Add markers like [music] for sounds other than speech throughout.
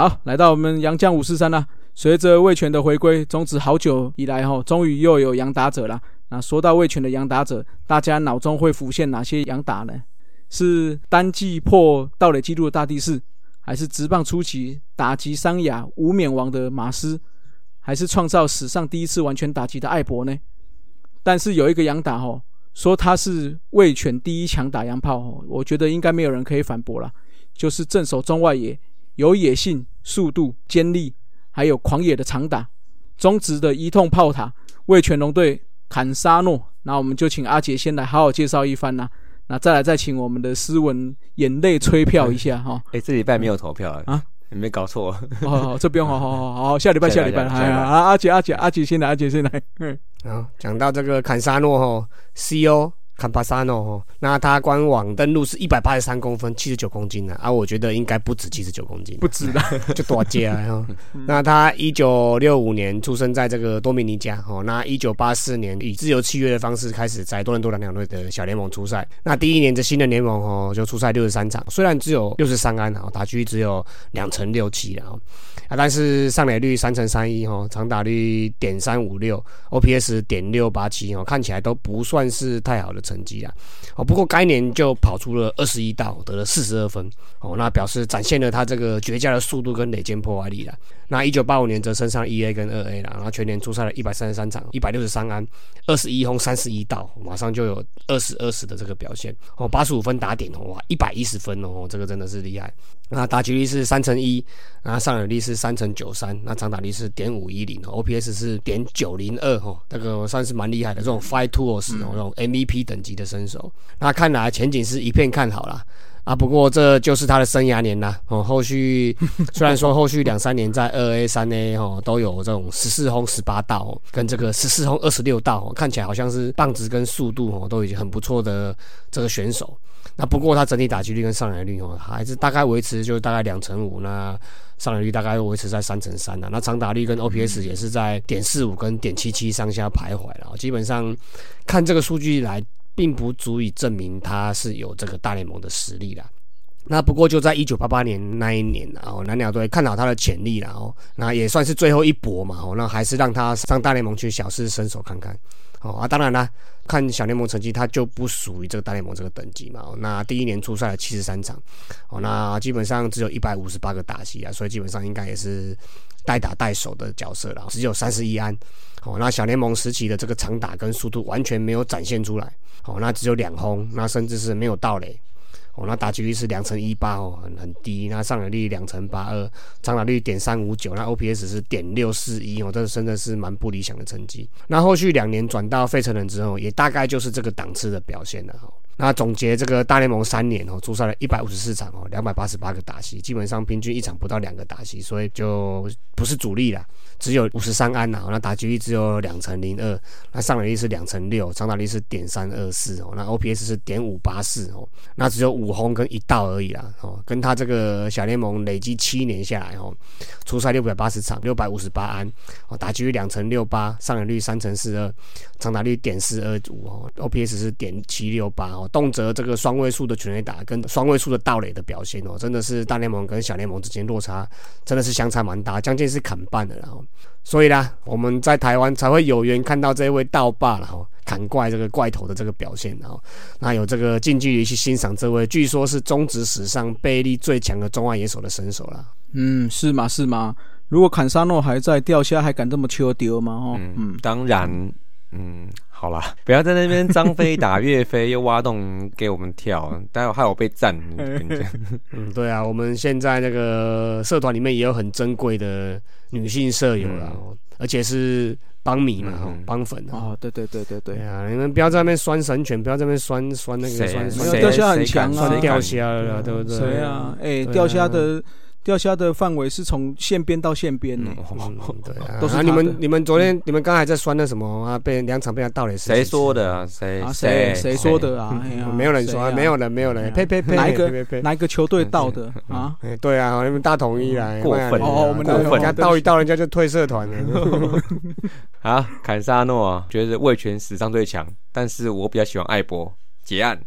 好，来到我们杨将五四三啦。随着魏权的回归，终止好久以来，哈，终于又有杨打者了。那说到魏权的杨打者，大家脑中会浮现哪些杨打呢？是单季破盗垒纪录的大地士，还是直棒初期打击伤亚无冕王的马斯，还是创造史上第一次完全打击的艾博呢？但是有一个杨打，哈，说他是魏权第一强打洋炮，我觉得应该没有人可以反驳了。就是正手中外野，有野性、速度、尖力，还有狂野的长打，中职的一通炮塔，为全龙队砍沙诺。那我们就请阿杰先来好好介绍一番啦。那再来再请我们的斯文眼泪吹票一下哈。哎，这礼拜没有投票啊？你没搞错？哦，这不用，好好好好，下礼拜下礼拜，哎呀，阿杰阿杰阿杰先来，阿杰先来。嗯，好，讲到这个坎沙诺哈，C.O. 坎帕萨诺哦，那他官网登录是一百八十三公分，七十九公斤的啊，我觉得应该不止七十九公斤，不止的，[laughs] 就多接啊哈。[laughs] 那他一九六五年出生在这个多米尼加哦，那一九八四年以自由契约的方式开始在多伦多蓝鸟队的小联盟出赛。那第一年的新的联盟哦，就出赛六十三场，虽然只有六十三安哦，打区只有两成六七了哦，啊，但是上垒率三成三一哦，长打率点三五六，OPS 点六八七哦，看起来都不算是太好的。成绩啊，哦，不过该年就跑出了二十一道，得了四十二分，哦，那表示展现了他这个绝佳的速度跟垒间破坏力了。那一九八五年则升上一 A 跟二 A 了，然后全年出赛了一百三十三场，一百六十三安，二十一轰，三十一道，马上就有二十二十的这个表现，哦，八十五分打点，哇，一百一十分哦，这个真的是厉害。那打击率是三乘一，那上垒率是三乘九三，那长打率是点五一零，OPS 是点九零二，哦，这个算是蛮厉害的这种 Five Tools 哦，这种 MVP 等级的身手。那看来前景是一片看好了。啊，不过这就是他的生涯年啦。哦，后续虽然说后续两三年在二 A、三 A 哦都有这种十四轰十八道，跟这个十四轰二十六道，看起来好像是棒子跟速度哦都已经很不错的这个选手。那不过他整体打击率跟上垒率哦还是大概维持就大概两成五，那上垒率大概维持在三成三呐。那长打率跟 OPS 也是在点四五跟点七七上下徘徊了。基本上看这个数据来。并不足以证明他是有这个大联盟的实力啦。那不过就在一九八八年那一年，然后蓝鸟队看好他的潜力，然后那也算是最后一搏嘛。哦，那还是让他上大联盟去小试身手看看。哦啊，当然啦，看小联盟成绩，它就不属于这个大联盟这个等级嘛。那第一年出赛了七十三场，哦，那基本上只有一百五十八个打席啊，所以基本上应该也是代打代守的角色了。只有三十一安，哦，那小联盟时期的这个长打跟速度完全没有展现出来。哦，那只有两轰，那甚至是没有盗垒。那打击率是两成一八哦，很很低。那上垒率两成八二，长打率点三五九，那 OPS 是点六四一哦，这真的是蛮不理想的成绩。那后续两年转到费城人之后，也大概就是这个档次的表现了哈。那总结这个大联盟三年哦，出赛了一百五十四场哦，两百八十八个打席，基本上平均一场不到两个打席，所以就不是主力了。只有五十三安呐，那打击率只有两成零二，那上垒率是两成六，长打率是点三二四哦，那 OPS 是点五八四哦，那只有五轰跟一道而已啦哦，跟他这个小联盟累积七年下来哦，出赛六百八十场，六百五十八安哦，打击率两成六八，上垒率三成四二，长打率点四二五哦，OPS 是点七六八哦，动辄这个双位数的全垒打跟双位数的盗垒的表现哦，真的是大联盟跟小联盟之间落差真的是相差蛮大，将近是砍半的然后。所以呢，我们在台湾才会有缘看到这位道霸了哈，砍怪这个怪头的这个表现哈，那有这个近距离去欣赏这位据说是中职史上背力最强的中外野手的身手了。嗯，是吗？是吗？如果坎沙诺还在，钓虾还敢这么求丢吗？哦，嗯，当然。嗯，好啦，不要在那边张飞打岳飞，又挖洞给我们跳，[laughs] 待会害我被赞。[laughs] 嗯，对啊，我们现在那个社团里面也有很珍贵的女性舍友啦，而且是帮米嘛，帮粉哦，对对对对对啊，你们不要在那边酸神犬，不要在那边酸酸那个酸掉虾很强啊，掉虾了，对不对？谁啊？哎，掉虾的。钓虾的范围是从线边到线边呢，对啊，都是你们你们昨天你们刚才在酸那什么啊？被两场被他盗垒，谁说的啊？谁谁谁说的啊？[laughs] 没有人说，没有人，没有人，呸呸呸！哪一个哪一个球队盗的啊？对啊，你们大统一来过分哦，我们人家盗一盗，人家就退社团了。[laughs] 啊，坎萨诺觉得魏权史上最强，但是我比较喜欢艾博结案。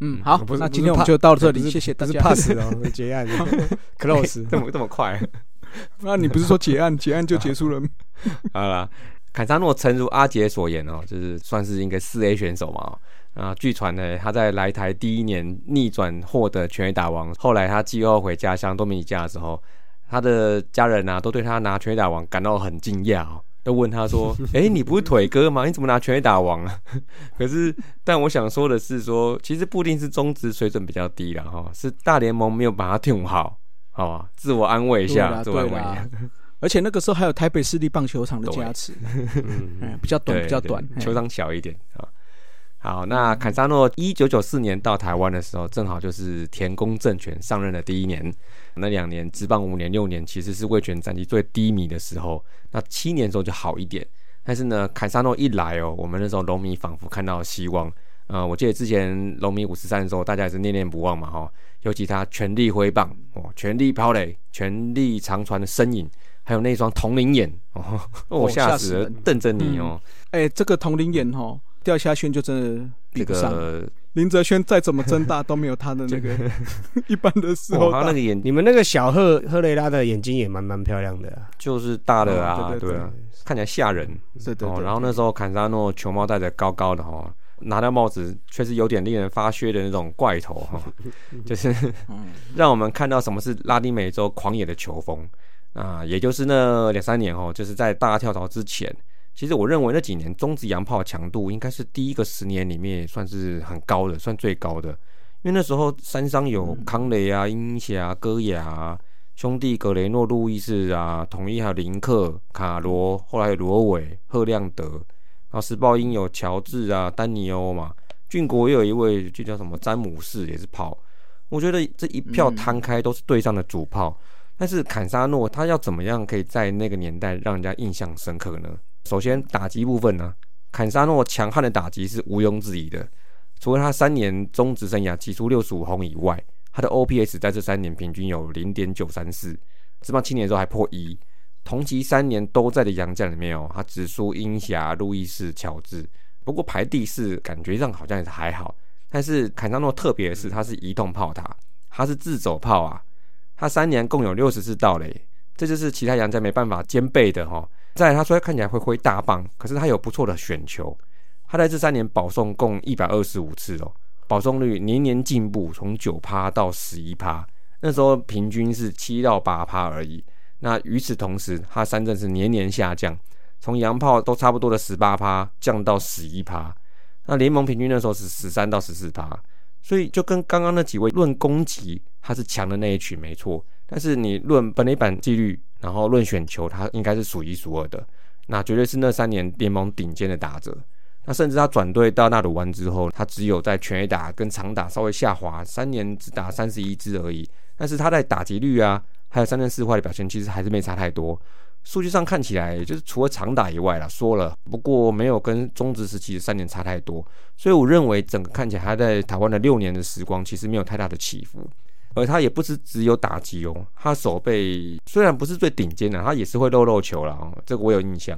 嗯，好不，是那今天我们就到这里，谢谢大家。pass 哦，结案 [laughs] close。[laughs] 这么这么快？[laughs] 那你不是说结案，结案就结束了？好啦，坎萨诺诚如阿杰所言哦，就是算是一个四 A 选手嘛哦。啊，据传呢，他在来台第一年逆转获得全垒打王，后来他季后回家乡多米尼加的时候，他的家人啊都对他拿全垒打王感到很惊讶哦，都问他说：“ [laughs] 哎、你不是腿哥吗？你怎么拿拳击打王啊？” [laughs] 可是，但我想说的是说，其实不一定是中职水准比较低了哈，是大联盟没有把他挺好，好吧？自我安慰一下，自我安慰一下。而且那个时候还有台北市立棒球场的加持，[laughs] 比较短，比较短。球场小一点啊。好，那坎萨诺一九九四年到台湾的时候，正好就是田宫政权上任的第一年。那两年职棒五年六年，其实是味全战绩最低迷的时候。那七年之后就好一点，但是呢，坎萨诺一来哦，我们那时候龙迷仿佛看到了希望。呃，我记得之前龙迷五十三的时候，大家也是念念不忘嘛哈。尤其他全力挥棒哦，全力抛垒，全力长传的身影，还有那双铜铃眼哦，[laughs] 我哦吓死了瞪着你哦。哎，这个铜铃眼哈，掉下去就真的比不上。个林哲轩再怎么睁大都没有他的那个 [laughs] 一般的时候，他那。个眼你们那个小赫赫雷拉的眼睛也蛮蛮漂亮的啊，就是大的啊，哦对对对啊，看起来吓人。哦，对对对，然后那时候坎萨诺球帽戴着高高的哈，拿掉帽子却是有点令人发噱的那种怪头哈，[laughs] 就是嗯让我们看到什么是拉丁美洲狂野的球风啊，也就是那两三年哦，就是在大跳槽之前。其实我认为那几年中职洋炮强度应该是第一个十年里面算是很高的，算最高的。因为那时候山上有康雷啊、英霞、戈雅啊、兄弟格雷诺、路易斯啊、统一还有林克、卡罗，后来有罗伟、赫亮德，然后时报鹰有乔治啊、丹尼欧嘛，俊国也有一位就叫什么詹姆士也是炮。我觉得这一票摊开都是队上的主炮，但是坎萨诺他要怎么样可以在那个年代让人家印象深刻呢？首先打击部分呢，坎萨诺强悍的打击是毋庸置疑的。除了他三年中职生涯击出六十五轰以外，他的 OPS 在这三年平均有零点九三四，职棒七年时候还破一。同期三年都在的洋将里面哦，他只输英霞、路易斯、乔治，不过排第四，感觉上好像也是还好。但是坎萨诺特别的是，他是移动炮塔，他是自走炮啊，他三年共有六十次盗垒，这就是其他洋将没办法兼备的哈、哦。再来，他虽然看起来会挥大棒，可是他有不错的选球。他在这三年保送共一百二十五次哦，保送率年年进步，从九趴到十一趴，那时候平均是七到八趴而已。那与此同时，他三振是年年下降，从洋炮都差不多的十八趴降到十一趴。那联盟平均那时候是十三到十四趴，所以就跟刚刚那几位论攻击，他是强的那一群没错。但是你论本垒板纪律，然后论选球，他应该是数一数二的。那绝对是那三年联盟顶尖的打者。那甚至他转队到纳鲁湾之后，他只有在全 A 打跟长打稍微下滑，三年只打三十一支而已。但是他在打击率啊，还有三振四坏的表现，其实还是没差太多。数据上看起来，就是除了长打以外啦，说了，不过没有跟中职时期的三年差太多。所以我认为整个看起来他在台湾的六年的时光，其实没有太大的起伏。而他也不是只有打击哦，他手背虽然不是最顶尖的，他也是会漏漏球啦，这个我有印象。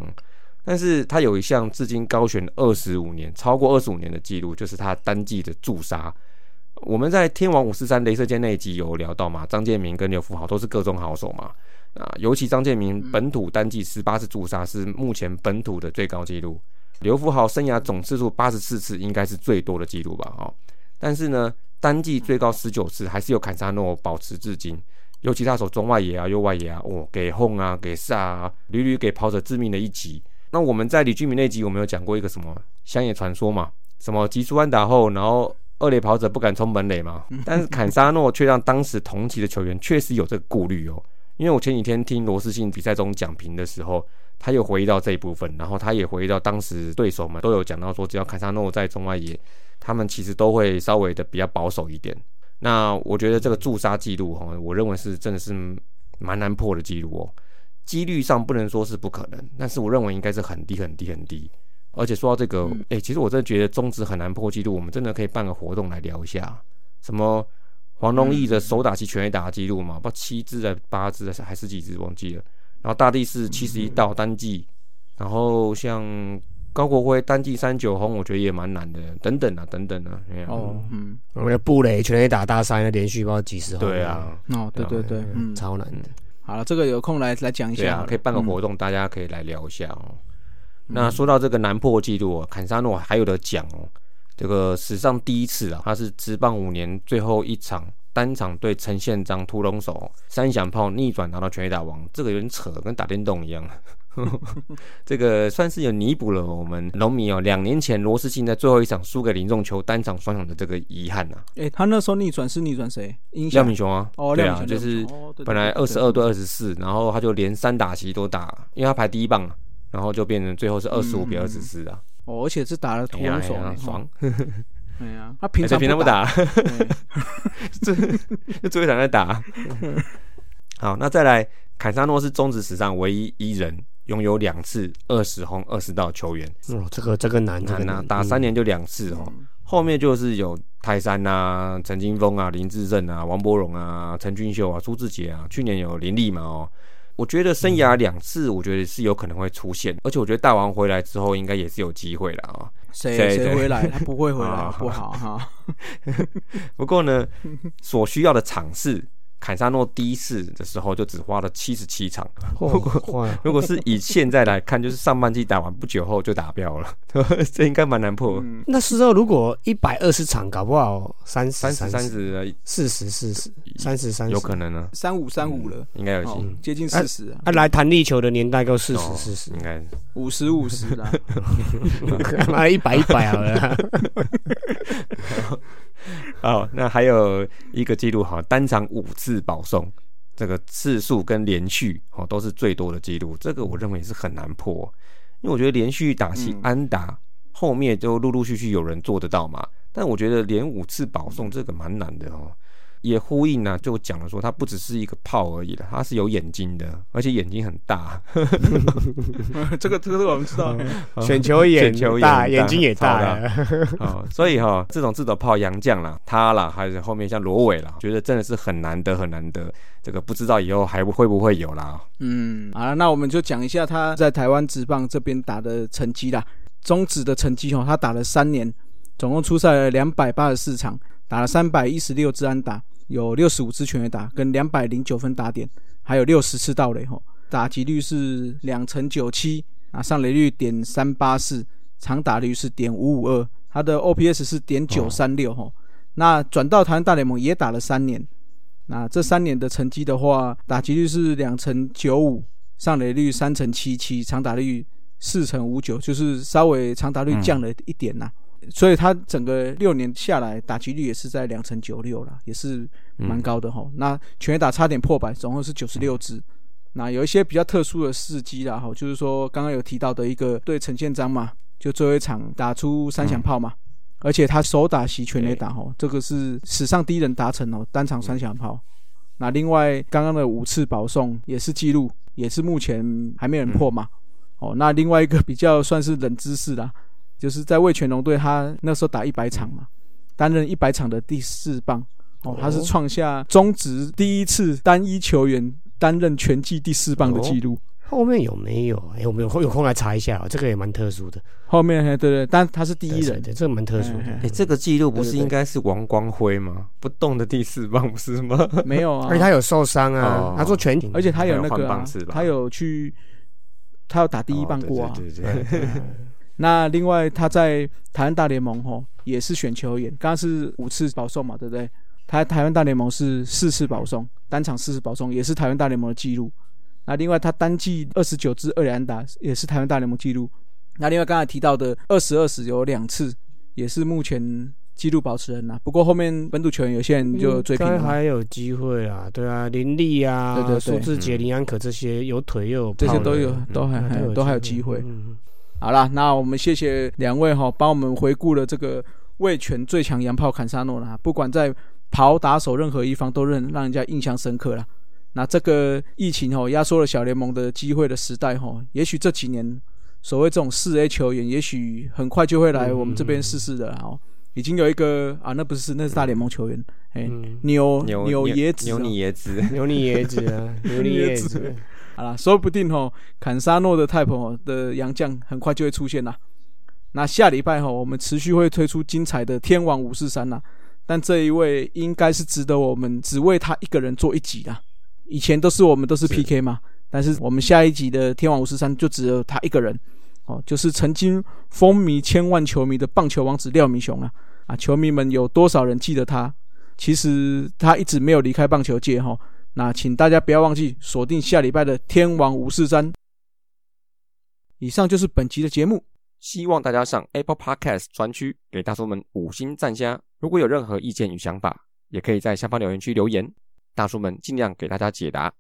但是他有一项至今高悬二十五年，超过二十五年的记录，就是他单季的助杀。我们在天王五四三镭射箭那一集有聊到嘛，张建民跟刘福豪都是各中好手嘛。啊，尤其张建民本土单季十八次助杀是目前本土的最高纪录，刘福豪生涯总次数八十四次应该是最多的记录吧？哦，但是呢，单季最高十九次还是由坎萨诺保持至今。尤其他手中外野啊、右外野啊，哦，给轰啊、给杀啊，屡屡给跑者致命的一击。那我们在李俊明那集，我们有讲过一个什么乡野传说嘛？什么急出安打后，然后二垒跑者不敢冲本垒嘛？但是坎沙诺却让当时同期的球员确实有这个顾虑哦。因为我前几天听罗斯信比赛中讲评的时候，他有回忆到这一部分，然后他也回忆到当时对手们都有讲到说，只要坎萨诺在中外野，他们其实都会稍微的比较保守一点。那我觉得这个驻杀记录哈，我认为是真的是蛮难破的记录哦。几率上不能说是不可能，但是我认为应该是很低很低很低。而且说到这个，哎、其实我真的觉得中职很难破纪录，我们真的可以办个活动来聊一下，什么黄龙义的手打击全垒打记录嘛，不知道七支还八支还是几支忘记了。然后大地是七十一道单季，然后像高国辉单季三九轰，我觉得也蛮难的，等等啊，等等啊，哦，嗯，我们的布雷全垒打大赛，那连续不知道几十轰，对，啊，哦，对对对，嗯，超难的。好了，这个有空来来讲一下可以办个嗯活动，大家可以来聊一下哦。那说到这个难破纪录哦，坎萨诺还有的讲哦，这个史上第一次啊，他是职棒五年最后一场单场对陈宪章屠龙手三响炮逆转拿到全垒打王，这个有点扯，跟打电动一样。[laughs] 这个算是有弥补了我们农民哦，两年前罗斯信在最后一场输给林仲球单场双响的这个遗憾呐、哎，他那时候逆转是逆转谁？印廖象明雄啊，哦，对啊，就是本来二十二对二十四，然后他就连三打席都打，因为他排第一棒啊，然后就变成最后是二十五比二十四啊，哦，而且是打了屠哎呀哎呀龙手，爽，哎呀，[laughs] 他平常平常不打，哎就最后一场在打。[laughs] [laughs] 好，那再来，坎萨诺是中职史上唯一一人拥有两次二十轰二十道球员，哦，这个这个难，这个难啊，打三年就两次哦。后面就是有泰山啊、陈金峰啊、林志胜啊、王柏荣啊、陈俊秀啊、朱志杰啊，去年有林立嘛哦。我觉得生涯两次，我觉得是有可能会出现，而且我觉得大王回来之后，应该也是有机会的啊、谁谁回来？他不会回来 [laughs] 啊，不好哈。[laughs] 不过呢，所需要的场次，坎萨诺第一次的时候就只花了七十七场。[laughs] 如果是以现在来看，就是上半季打完不久后就达标了，[laughs] 这应该蛮难破。嗯，那时候如果一百二十场，搞不好三十三十三十、四十四十、三十三十，有可能呢，三五三五了，应该有接近四十啊，啊，来弹力球的年代够四十哦四十。应，该。五十五十啦。妈 [laughs] 一百一百好了。啦。[laughs] 哦，那还有一个记录哈，单场五次保送，这个次数跟连续哦都是最多的记录，这个我认为是很难破，因为我觉得连续打戏嗯安打、后面就陆陆续续有人做得到嘛，但我觉得连五次保送这个蛮难的哦。也呼应呢、就讲了说，它不只是一个炮而已了，它是有眼睛的，而且眼睛很大，[laughs] 这个这个我们知道，[laughs] 全球眼选球眼大，眼睛也大。哦，所以哈、这种自走炮杨将啦，他啦，还是后面像罗伟啦，觉得真的是很难得很难得，这个不知道以后还会不会有啦。嗯，好了，那我们就讲一下他在台湾职棒这边打的成绩啦。中职的成绩哦，他打了三年，总共出赛了两百八十四场，打了三百一十六支安打，有六十五支全垒打，跟两百零九分打点，还有六十次盗垒吼，打击率是两成九七，啊，上垒率点三八四，长打率是点五五二，他的 OPS 是点九三六吼。那转到台湾大联盟也打了三年，那这三年的成绩的话，打击率是两成九五，上垒率三成七七，长打率四成五九，就是稍微长打率降了一点呐、所以他整个六年下来，打击率也是在两成九六啦，也是蛮高的哈、那全垒打差点破百，总共是九十六支。那有一些比较特殊的事迹啦，哈，就是说刚刚有提到的一个对陈建章嘛，就最后一场打出三响炮嘛，而且他首打席全垒打哦，这个是史上第一人达成哦，单场三响炮。那另外刚刚的五次保送也是记录，也是目前还没有人破嘛。哦，那另外一个比较算是冷知识啦，就是在魏全龙队，他那时候打一百场嘛，担任一百场的第四棒。哦，他是创下中职第一次单一球员担任全季第四棒的记录。后面有没有？哎，我们有有空来查一下哦，这个也蛮特殊的。后面嘿对对，但他是第一人，对，这个蛮特殊的。哎、这个记录不是应该是王光辉吗？不动的第四棒不是吗？没有啊 [laughs] 而且，他有受伤啊哦，他做全体，而且他有那个、他有去，他有打第一棒过啊。哦对对对对那另外他在台湾大联盟吼也是选球员，刚刚是五次保送嘛，对不对？他台湾大联盟是四次保送，单场四次保送，也是台湾大联盟的记录。那另外他单季二十九支二垒安打，也是台湾大联盟记录。那另外刚才提到的二十二十有两次，也是目前纪录保持人呐。不过后面本土球员有些人就追平了还有机会啊，对啊，林立啊，对对对苏志杰、林安可这些有腿又有这些都有，都还嗯还都还有机会。嗯好了，那我们谢谢两位哈，帮我们回顾了这个味全最强洋炮坎萨诺啦。不管在跑打手任何一方，都让让人家印象深刻啦。那这个疫情哦压缩了小联盟的机会的时代哦，也许这几年所谓这种四 A 球员，也许很快就会来我们这边试试的啦哦。已经有一个啊，那不是那是大联盟球员，哎、嗯，牛牛牛椰子、牛哦，你椰子，牛你椰子啊，牛你椰子，[laughs] 好啦，说不定吼坎沙诺的 type 哦的洋将很快就会出现啦。那下礼拜哈，我们持续会推出精彩的天王五四三啦。但这一位应该是值得我们只为他一个人做一集啦。以前都是我们都是 PK 嘛，但是我们下一集的天王五四三就只有他一个人哦，就是曾经风靡千万球迷的棒球王子廖明雄啊啊！球迷们有多少人记得他？其实他一直没有离开棒球界哈。那请大家不要忘记锁定下礼拜的天王五四三。以上就是本集的节目，希望大家上 Apple Podcast 专区给大叔们五星赞加。如果有任何意见与想法，也可以在下方留言区留言，大叔们尽量给大家解答。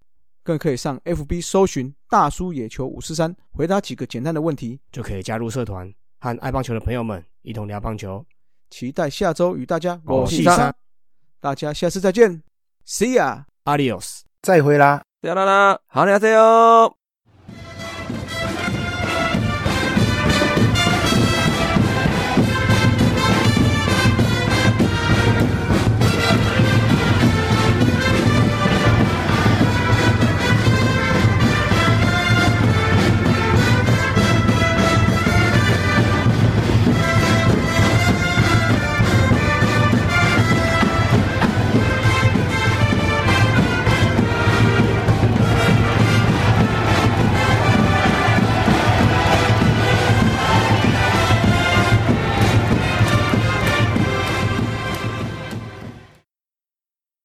更可以上 FB 搜寻“大叔野球五四三”，回答几个简单的问题，就可以加入社团，和爱棒球的朋友们一同聊棒球。期待下周与大家我是三，大家下次再见，See ya，Adios，再会啦，啦啦啦，好，你好，加油。